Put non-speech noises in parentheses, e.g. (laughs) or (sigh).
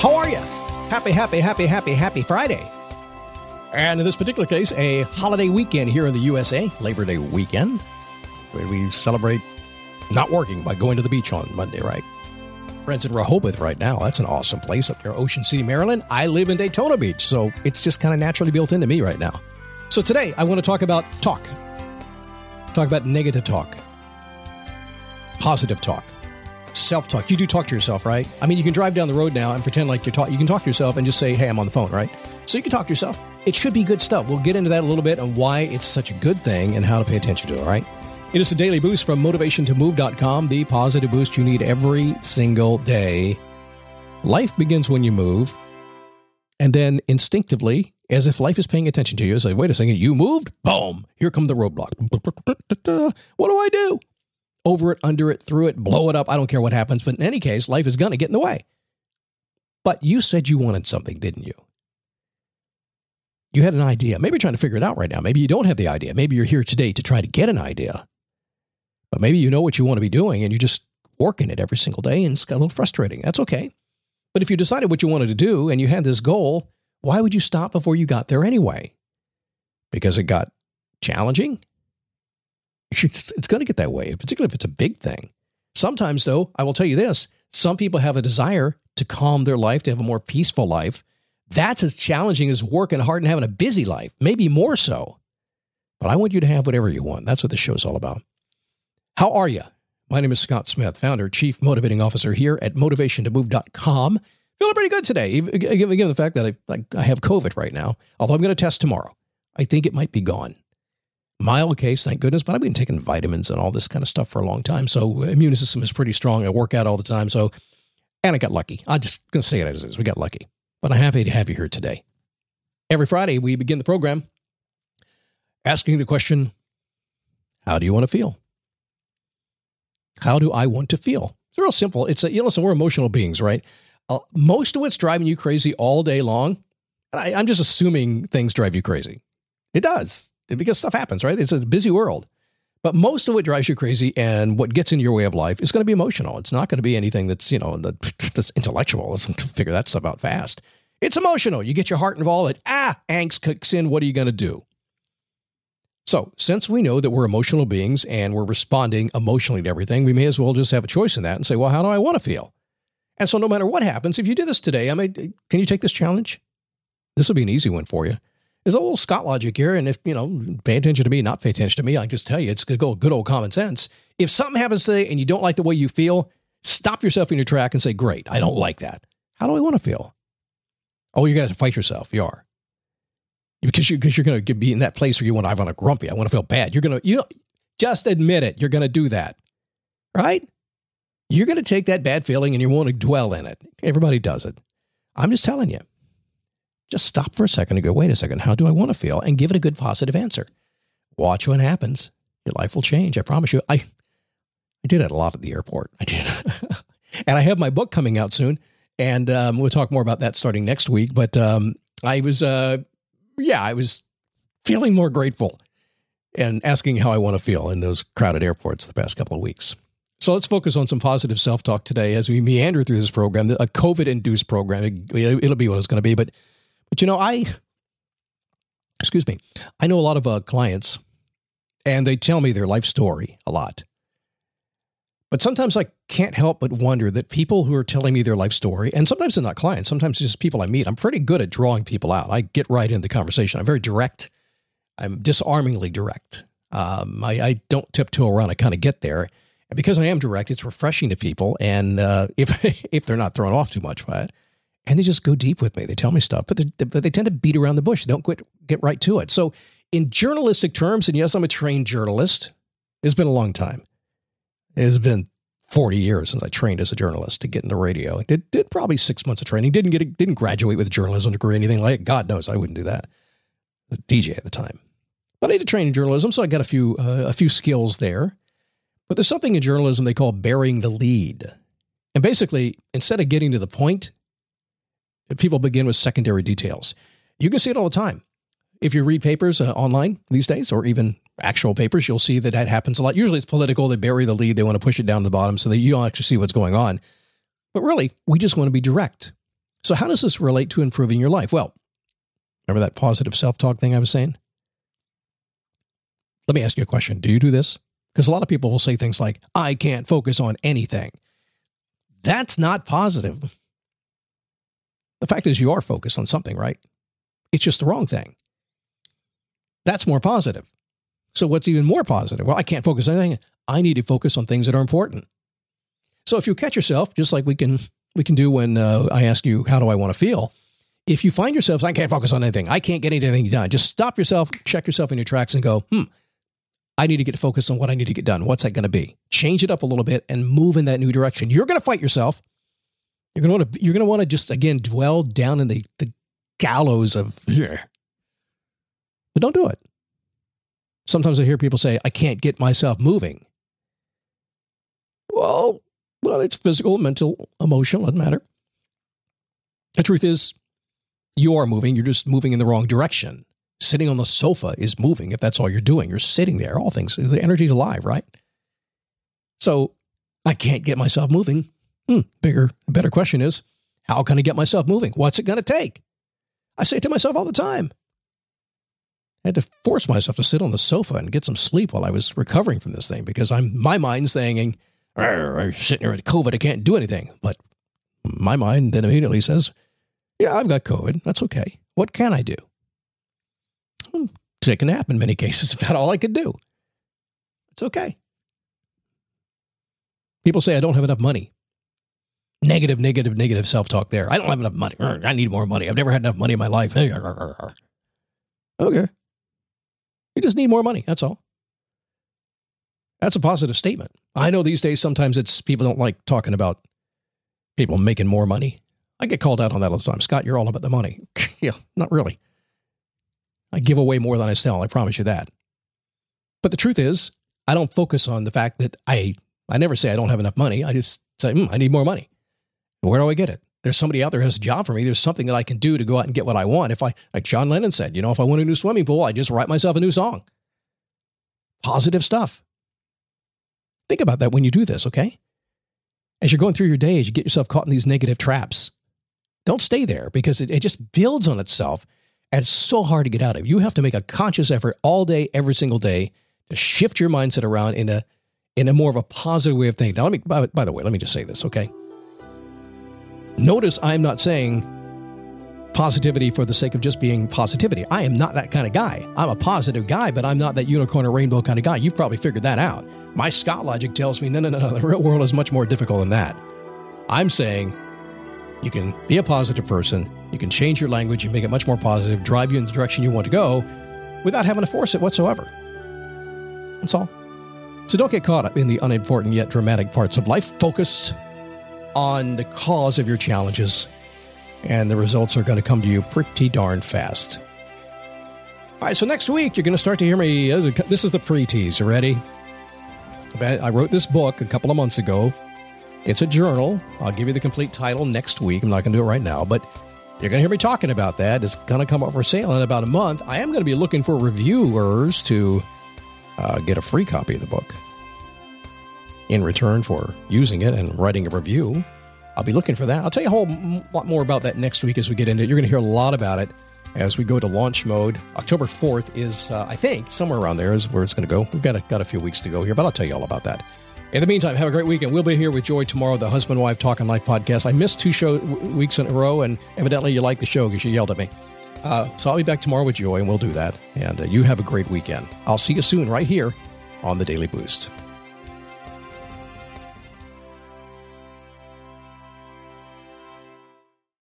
How are you? Happy, happy, happy, happy, happy Friday. And in this particular case, a holiday weekend here in the USA, Labor Day weekend, where we celebrate not working by going to the beach on Monday, right? Friends in Rehoboth right now. That's an awesome place up near Ocean City, Maryland. I live in Daytona Beach, so it's just kind of naturally built into me right now. So today, I want to talk about talk. Talk about negative talk, positive talk self talk. You do talk to yourself, right? I mean, you can drive down the road now and pretend like you're talking. You can talk to yourself and just say, "Hey, I'm on the phone," right? So you can talk to yourself. It should be good stuff. We'll get into that a little bit and why it's such a good thing and how to pay attention to it. All right. It is a daily boost from motivationtomove.com, the positive boost you need every single day. Life begins when you move, and then instinctively, as if life is paying attention to you, say, like, "Wait a second, you moved? Boom! Here come the roadblock. What do I do?" Over it, under it, through it, blow it up. I don't care what happens. But in any case, life is going to get in the way. But you said you wanted something, didn't you? You had an idea. Maybe you're trying to figure it out right now. Maybe you don't have the idea. Maybe you're here today to try to get an idea. But maybe you know what you want to be doing and you're just working it every single day and it's got a little frustrating. That's okay. But if you decided what you wanted to do and you had this goal, why would you stop before you got there anyway? Because it got challenging? (laughs) It's, it's going to get that way, particularly if it's a big thing. Sometimes, though, I will tell you this some people have a desire to calm their life, to have a more peaceful life. That's as challenging as working hard and having a busy life, maybe more so. But I want you to have whatever you want. That's what the is all about. How are you? My name is Scott Smith, founder, chief motivating officer here at motivationtomove.com. Feeling pretty good today, given the fact that I, I have COVID right now, although I'm going to test tomorrow. I think it might be gone mild case, thank goodness, but I've been taking vitamins and all this kind of stuff for a long time. So immune system is pretty strong. I work out all the time. So, and I got lucky. I'm just going to say it as is. We got lucky. But I'm happy to have you here today. Every Friday, we begin the program asking the question, how do you want to feel? How do I want to feel? It's real simple. It's a, you know, listen, we're emotional beings, right? Uh, most of what's driving you crazy all day long, I, I'm just assuming things drive you crazy. It does because stuff happens, right? It's a busy world. But most of what drives you crazy and what gets in your way of life is going to be emotional. It's not going to be anything that's, you know, (laughs) that's intellectual. Let's figure that stuff out fast. It's emotional. You get your heart involved. Ah, angst kicks in. What are you going to do? So, since we know that we're emotional beings and we're responding emotionally to everything, we may as well just have a choice in that and say, well, how do I want to feel? And so, no matter what happens, if you do this today, I mean, can you take this challenge? This will be an easy one for you. There's a little Scott logic here, and if you know, pay attention to me, not pay attention to me, I just tell you, it's good, old, good old common sense. If something happens today and you don't like the way you feel, stop yourself in your track and say, "Great, I don't like that. How do I want to feel?" Oh, you're gonna fight yourself. You are because you because you're gonna be in that place where you want to. I want to grumpy. I want to feel bad. You're gonna you know, just admit it. You're gonna do that, right? You're gonna take that bad feeling and you want to dwell in it. Everybody does it. I'm just telling you just stop for a second and go, wait a second, how do I want to feel? And give it a good positive answer. Watch what happens. Your life will change. I promise you. I, I did it a lot at the airport. I did. (laughs) and I have my book coming out soon. And um, we'll talk more about that starting next week. But um, I was, uh, yeah, I was feeling more grateful and asking how I want to feel in those crowded airports the past couple of weeks. So let's focus on some positive self talk today as we meander through this program, a COVID induced program. It, will be what it's going to be. But, but you know, I, excuse me, I know a lot of uh, clients and they tell me their life story a lot. But sometimes I can't help but wonder that people who are telling me their life story, and sometimes they're not clients, sometimes it's just people I meet, I'm pretty good at drawing people out. I get right into the conversation. I'm very direct. I'm disarmingly direct. Um, I, I, don't tiptoe around. I kind of get there. And because I am direct, it's refreshing to people. And uh, (laughs) if if they're not thrown off too much by it, and they just go deep with me, they tell me stuff, but, but they tend to beat around the bush. They don't get, get right to it. So, in journalistic terms, and yes, I'm a trained journalist, it's been a long time. It has been 40 years since I trained as a journalist to get into radio. I did, did probably six months of training. Didn't get didn't graduate with a journalism degree or anything like it. God knows I wouldn't do that. A DJ at the time. But I to train in journalism, so I got a few uh, a few skills there. But there's something in journalism they call burying the lead. And basically, instead of getting to the point, people begin with secondary details. You can see it all the time. If you read papers uh, online these days, or even actual papers, you'll see that that happens a lot. Usually it's political. They bury the lead. They want to push it down to the bottom so that you don't actually see what's going on. But really, we just want to be direct. So, how does this relate to improving your life? Well, remember that positive self talk thing I was saying? Let me ask you a question. Do you do this? Because a lot of people will say things like, I can't focus on anything. That's not positive. The fact is, you are focused on something, right? It's just the wrong thing. That's more positive. So, what's even more positive? Well, I can't focus on anything. I need to focus on things that are important. So, if you catch yourself, just like we can we can do when uh, I ask you, "How do I want to feel?" If you find yourself, I can't focus on anything. I can't get anything done. Just stop yourself, check yourself in your tracks, and go, "Hmm, I need to get focused on what I need to get done. What's that going to be? Change it up a little bit and move in that new direction. You're going to fight yourself. You're going to want to. You're to want to just again dwell down in the the gallows of. yeah. But don't do it. Sometimes I hear people say, "I can't get myself moving." Well, well, it's physical, mental, emotional. Doesn't matter. The truth is, you are moving. You're just moving in the wrong direction sitting on the sofa is moving if that's all you're doing. You're sitting there, all things, the energy's alive, right? So I can't get myself moving. Hmm, bigger, better question is, how can I get myself moving? What's it going to take? I say to myself all the time. I had to force myself to sit on the sofa and get some sleep while I was recovering from this thing because I'm my mind's saying, I'm sitting here with COVID, I can't do anything. But my mind then immediately says, Yeah, I've got COVID. That's okay. What can I do? take a nap in many (laughs) cases. About all I could do. It's okay. People say I don't have enough money. Negative, negative, negative self talk there. I don't have enough money. I need more money. I've never had enough money in my life. Okay. You just need more money. That's all. That's a positive statement. I know these days sometimes it's people don't like talking about people making more money. I get called out on that all the time. Scott, you're all about the money. (laughs) yeah, not really. I give away more than I sell. I promise you that. But the truth is, I don't focus on the fact that I, I never say I don't have enough money. I just say, mm, I need more money. Where do I get it? There's somebody out there who has a job for me. There's something that I can do to go out and get what I want. If I, like John Lennon said, you know, if I want a new swimming pool, I just write myself a new song. Positive stuff. Think about that when you do this, okay? As you're going through your day, as you get yourself caught in these negative traps, don't stay there because it, it just builds on itself and it's so hard to get out of. You have to make a conscious effort all day, every single day to shift your mindset around in a in a more of a positive way of thinking. Now, let me by, by the way, let me just say this, okay? Notice I'm not saying positivity for the sake of just being positivity. I am not that kind of guy. I'm a positive guy, but I'm not that unicorn or rainbow kind of guy. You've probably figured that out. My Scott logic tells me no, no, no, no. The real world is much more difficult than that. I'm saying you can be a positive person. You can change your language and make it much more positive, drive you in the direction you want to go without having to force it whatsoever. That's all. So don't get caught up in the unimportant yet dramatic parts of life. Focus on the cause of your challenges, and the results are going to come to you pretty darn fast. All right, so next week you're going to start to hear me. This is the pre tease. You ready? I wrote this book a couple of months ago it's a journal. I'll give you the complete title next week. I'm not going to do it right now, but you're going to hear me talking about that. It's going to come up for sale in about a month. I am going to be looking for reviewers to uh, get a free copy of the book. In return for using it and writing a review. I'll be looking for that. I'll tell you a whole lot more about that next week as we get into it. You're going to hear a lot about it as we go to launch mode. October 4th is, uh, I think, somewhere around there is where it's going to go. We've got a, got a few weeks to go here, but I'll tell you all about that. In the meantime, have a great weekend. We'll be here with Joy tomorrow, the Husband Wife Talking Life podcast. I missed two show weeks in a row, and evidently you liked the show because you yelled at me. Uh, so I'll be back tomorrow with Joy, and we'll do that. And uh, you have a great weekend. I'll see you soon right here on the Daily Boost.